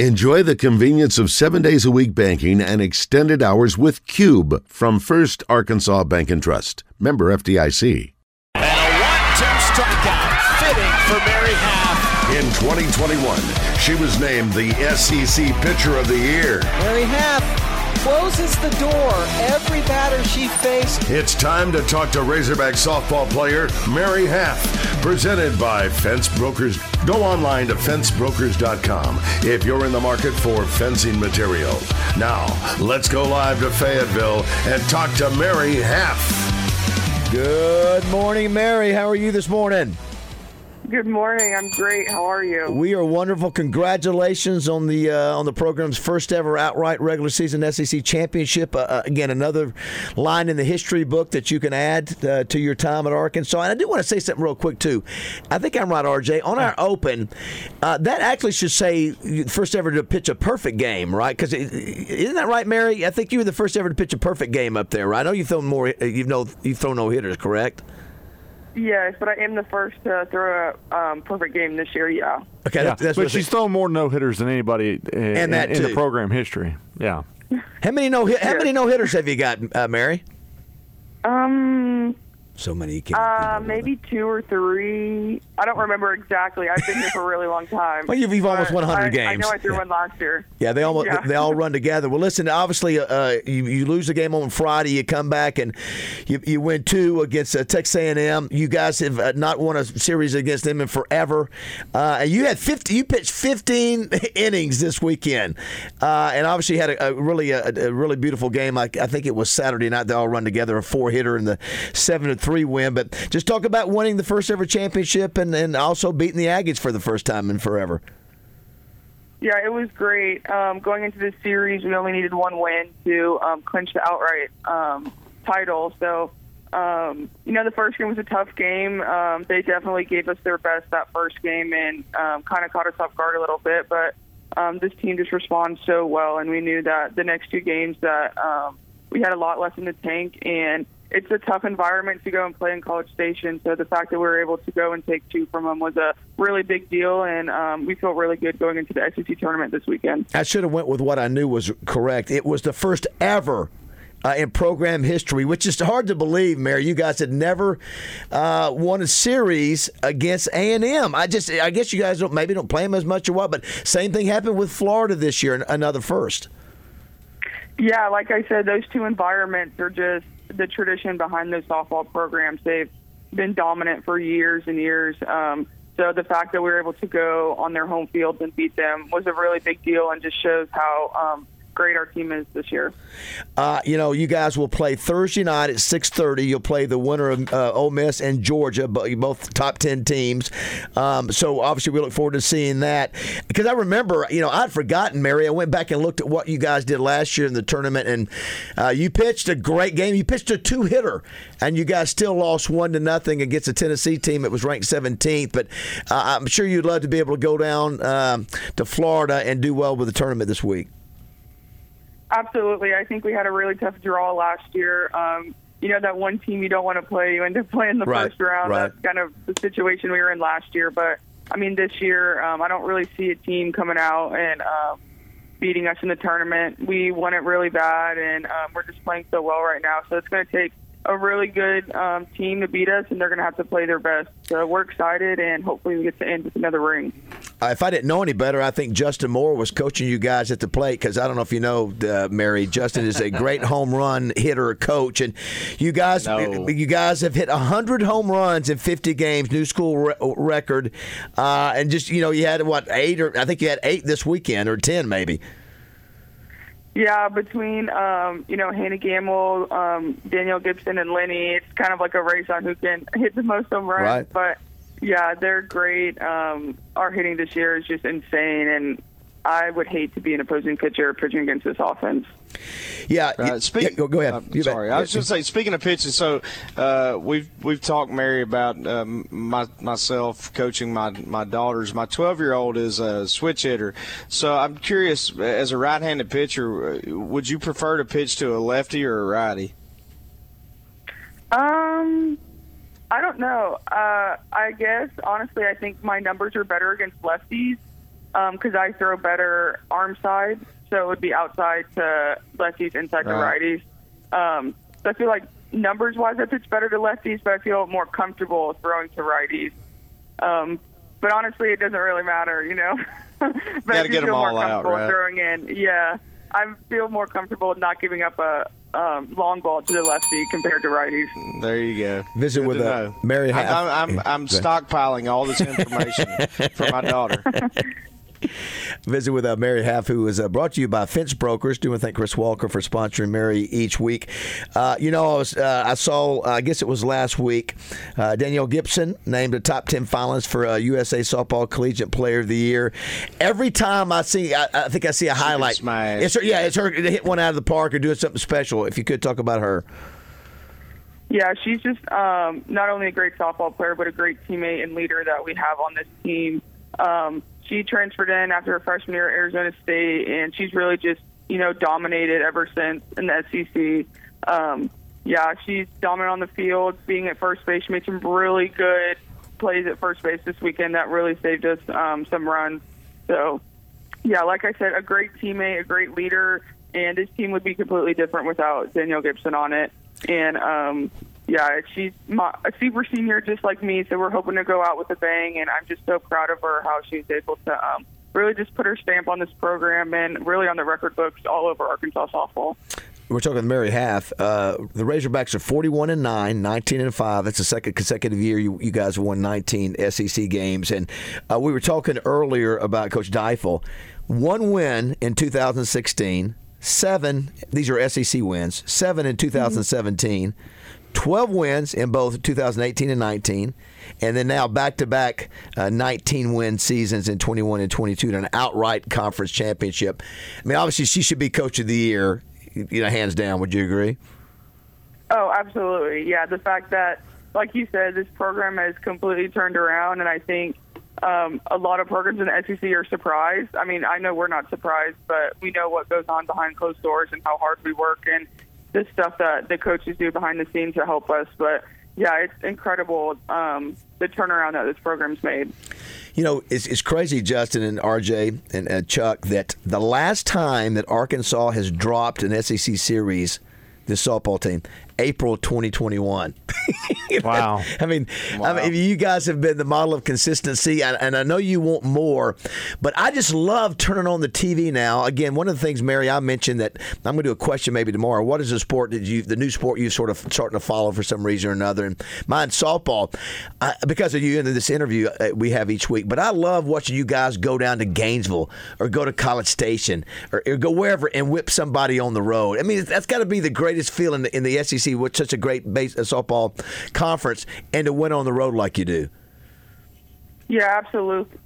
Enjoy the convenience of seven days a week banking and extended hours with Cube from First Arkansas Bank and Trust. Member FDIC. And a one-two strikeout, fitting for Mary Haff. In 2021, she was named the SEC Pitcher of the Year. Mary Haff closes the door every batter she faced. It's time to talk to Razorback softball player Mary Haff, presented by Fence Brokers. Go online to fencebrokers.com if you're in the market for fencing material. Now, let's go live to Fayetteville and talk to Mary Haff. Good morning, Mary. How are you this morning? Good morning. I'm great. How are you? We are wonderful. Congratulations on the uh, on the program's first ever outright regular season SEC championship. Uh, uh, again, another line in the history book that you can add uh, to your time at Arkansas. And I do want to say something real quick too. I think I'm right, RJ. On our open, uh, that actually should say first ever to pitch a perfect game, right? Because isn't that right, Mary? I think you were the first ever to pitch a perfect game up there, right? I know you've thrown more. You've know you've thrown no hitters, correct? Yes, but I am the first to throw a um, perfect game this year. Yeah. Okay, Yeah, that's but she's thrown more no hitters than anybody in, And that in the program history. Yeah. How many no how many no hitters have you got, uh, Mary? Um, so many kids? Uh, maybe two or three. I don't remember exactly. I've been here for a really long time. well, you've, almost won 100 I, games. I know I threw yeah. one last year. Yeah, they almost yeah. they all run together. Well, listen, obviously, uh, you, you lose the game on Friday. You come back and you, you win two against uh, Texas A&M. You guys have uh, not won a series against them in forever. Uh, and you had 50. You pitched 15 innings this weekend, uh, and obviously had a, a really a, a, really beautiful game. I, I think it was Saturday night. They all run together. A four hitter in the seventh 3 win. But just talk about winning the first ever championship and, and also beating the Aggies for the first time in forever. Yeah, it was great. Um, going into this series, we only needed one win to um, clinch the outright um, title. So, um, you know, the first game was a tough game. Um, they definitely gave us their best that first game and um, kind of caught us off guard a little bit. But um, this team just responds so well, and we knew that the next two games that um, we had a lot less in the tank, and it's a tough environment to go and play in College Station. So the fact that we were able to go and take two from them was a really big deal, and um, we feel really good going into the SEC tournament this weekend. I should have went with what I knew was correct. It was the first ever uh, in program history, which is hard to believe, Mary. You guys had never uh, won a series against A and M. I just, I guess you guys don't maybe don't play them as much or what, but same thing happened with Florida this year, another first. Yeah, like I said, those two environments are just the tradition behind those softball programs. They've been dominant for years and years. Um, so the fact that we were able to go on their home fields and beat them was a really big deal and just shows how um, great our team is this year. Uh, you know, you guys will play Thursday night at six thirty. You'll play the winner of uh, Ole Miss and Georgia, but both top ten teams. Um, so obviously, we look forward to seeing that. Because I remember, you know, I'd forgotten, Mary. I went back and looked at what you guys did last year in the tournament, and uh, you pitched a great game. You pitched a two hitter, and you guys still lost one to nothing against a Tennessee team that was ranked seventeenth. But uh, I'm sure you'd love to be able to go down um, to Florida and do well with the tournament this week. Absolutely. I think we had a really tough draw last year. Um, you know, that one team you don't want to play, you end up playing the Right, first round. right. That's kind of the situation we were in last year. But, I mean, this year, um, I don't really see a team coming out and um, beating us in the tournament. We won it really bad, and um, we're just playing so well right now. So it's going to take a really good um, team to beat us, and they're going to have to play their best. So we're excited, and hopefully we get to end with another ring. Uh, if I didn't know any better, I think Justin Moore was coaching you guys at the plate because I don't know if you know, uh, Mary. Justin is a great home run hitter, coach, and you guys, No. you guys have hit hundred home runs in fifty games, new school re- record, uh, and just you know, you had what eight or I think you had eight this weekend or ten maybe. Yeah, between um, you know Hannah Gammill, um, Danielle Gibson, and Lenny, it's kind of like a race on who can hit the most home runs. Right. But yeah, they're great. Um, our hitting this year is just insane, and I would hate to be an opposing pitcher pitching against this offense. Yeah, Right. Speak- yeah, go, go ahead. uh, You bet. sorry, I was just say. Speaking of pitches. so uh, we've we've talked, Mary, about um, my myself coaching my my daughters. My 12 year old is a switch hitter, so I'm curious. As a right handed pitcher, uh, would you prefer to pitch to a lefty or a righty? Um, I don't know. Uh, I guess honestly, I think my numbers are better against lefties. Because I throw better arm side, so it would be outside to lefties, inside Right. to righties. Um, so I feel like numbers wise, I pitch better to lefties, but I feel more comfortable throwing to righties. Um, but honestly, it doesn't really matter, you know. but I Gotta do get 'em feel more all out, comfortable right? throwing in. Yeah, I feel more comfortable not giving up a um, long ball to the lefty compared to righties. There you go. Visit Good with, to uh. Mary I'm, I'm, I'm, I'm stockpiling all this information for my daughter. Visit with uh, Mary Haff, who is uh, brought to you by Fence Brokers. Do want to thank Chris Walker for sponsoring Mary each week. Uh, you know, I, was, uh, I saw, I guess it was last week, uh, Danielle Gibson named a top 10 finalist for uh, USA Softball Collegiate Player of the Year. Every time I see, I, I think I see a highlight. smash. It's her, yeah, it's her to hit one out of the park or doing something special. If you could talk about her. Yeah, she's just um, not only a great softball player, but a great teammate and leader that we have on this team. Um, she transferred in after her freshman year at Arizona State, and she's really just, you know, dominated ever since in the SEC. Um, yeah, she's dominant on the field, being at first base. She made some really good plays at first base this weekend that really saved us um, some runs. So, yeah, like I said, a great teammate, a great leader, and this team would be completely different without Danielle Gibson on it. And um, yeah, she's my, a super senior just like me, so we're hoping to go out with a bang. And I'm just so proud of her how she's able to um, really just put her stamp on this program and really on the record books all over Arkansas softball. We're talking with Mary Haff. Uh, the Razorbacks are 41 and 9, 19 and 5. That's the second consecutive year you, you guys won 19 SEC games. And uh, we were talking earlier about Coach Deifel. One win in 2016, seven, these are SEC wins, seven in 2017. 12 wins in both 2018 and 19, and then now back to back 19 win seasons in 21 and 22 and an outright conference championship. I mean, obviously, she should be coach of the year, you know, hands down. Would you agree? Oh, absolutely. Yeah, the fact that, like you said, this program has completely turned around, and I think um, a lot of programs in the SEC are surprised. I mean, I know we're not surprised, but we know what goes on behind closed doors and how hard we work and the stuff that the coaches do behind the scenes to help us. But yeah, it's incredible um, the turnaround that this program's made. You know, it's, it's crazy, Justin and RJ and uh, Chuck, that the last time that Arkansas has dropped an SEC series, this softball team, April 2021. Wow. I mean, I mean, you guys have been the model of consistency, and, and I know you want more, but I just love turning on the TV now. Again, one of the things, Mary, I mentioned that I'm going to do a question maybe tomorrow. What is the sport that you, the new sport you sort of starting to follow for some reason or another? And mine's softball, I, because of you in this interview uh, we have each week. But I love watching you guys go down to Gainesville or go to College Station or, or go wherever and whip somebody on the road. I mean, that's got to be the greatest feeling in the SEC with such a great base, uh, softball conference and to win on the road like you do. Yeah, absolutely,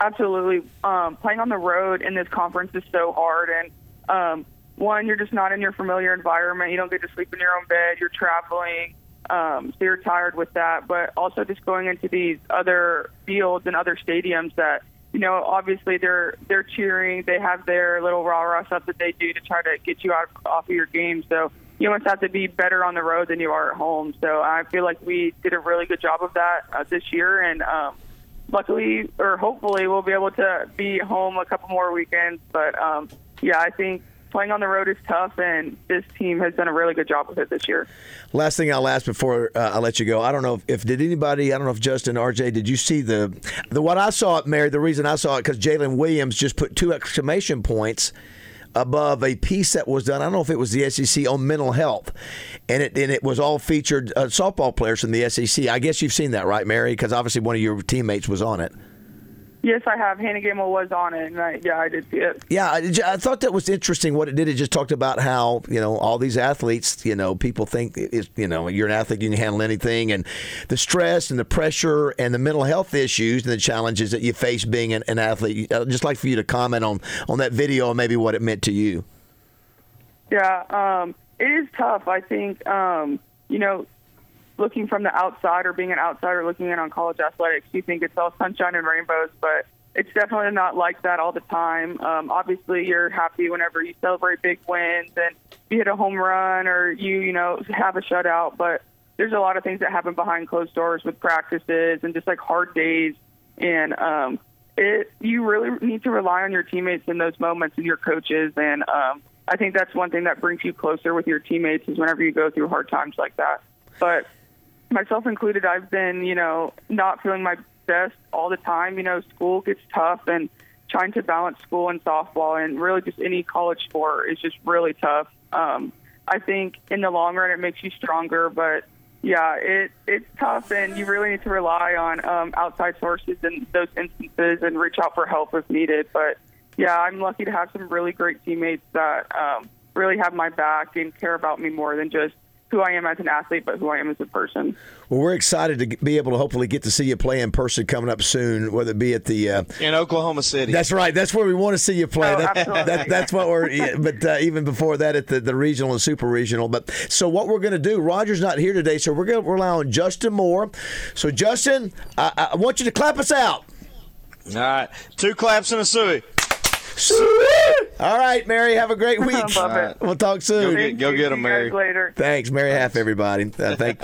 absolutely. Um, playing on the road in this conference is so hard, and um, one, you're just not in your familiar environment. You don't get to sleep in your own bed. You're traveling, um, so you're tired with that. But also just going into these other fields and other stadiums that you know, obviously they're they're cheering. They have their little rah rah stuff that they do to try to get you out off of your game. So you almost have to be better on the road than you are at home. So I feel like we did a really good job of that uh, this year, and um, luckily or hopefully we'll be able to be home a couple more weekends. But um, yeah, I think playing on the road is tough, and this team has done a really good job with it this year. Last thing I'll ask before uh, I let you go. I don't know if, if did anybody. I don't know if Justin, RJ, did you see the the what I saw it, Mary? The reason I saw it because Jalen Williams just put two exclamation points above a piece that was done. I don't know if it was the SEC on mental health, and it and it was all featured uh, softball players from the SEC. I guess you've seen that, right, Mary? Because obviously one of your teammates was on it. Yes, I have. Hannah Gammill was on it, and I, yeah, I did see it. Yeah, I, I thought that was interesting. What it did, it just talked about how you know all these athletes. You know, people think is you know you're an athlete, you can handle anything, and the stress and the pressure and the mental health issues and the challenges that you face being an, an athlete. I'd just like for you to comment on on that video and maybe what it meant to you. Yeah, um, it is tough. I think um, you know, looking from the outside or being an outsider looking in on college athletics, you think it's all sunshine and rainbows, but it's definitely not like that all the time. Um, obviously, you're happy whenever you celebrate big wins and you hit a home run or you, you know, have a shutout. But there's a lot of things that happen behind closed doors with practices and just like hard days. And um, it you really need to rely on your teammates in those moments and your coaches and um I think that's one thing that brings you closer with your teammates is whenever you go through hard times like that. But myself included, I've been, you know, not feeling my best all the time. You know, school gets tough and trying to balance school and softball and really just any college sport is just really tough. Um, I think in the long run it makes you stronger, but yeah, it it's tough and you really need to rely on um, outside sources in those instances and reach out for help if needed. But yeah, I'm lucky to have some really great teammates that um, really have my back and care about me more than just who I am as an athlete, but who I am as a person. Well, we're excited to be able to hopefully get to see you play in person coming up soon, whether it be at the. Uh, in Oklahoma City. That's right. That's where we want to see you play. Oh, that, that, that's what we're. yeah, But uh, even before that, at the, the regional and super regional. But so what we're going to do? Roger's not here today, so we're going to rely on Justin Moore. So Justin, I, I want you to clap us out. All right. Two claps and a suey. All right, Mary. Have a great week. Love it. We'll talk soon. Go get- go See get 'em, you guys Mary. Later. Thanks, Mary Haff, everybody. Uh, thank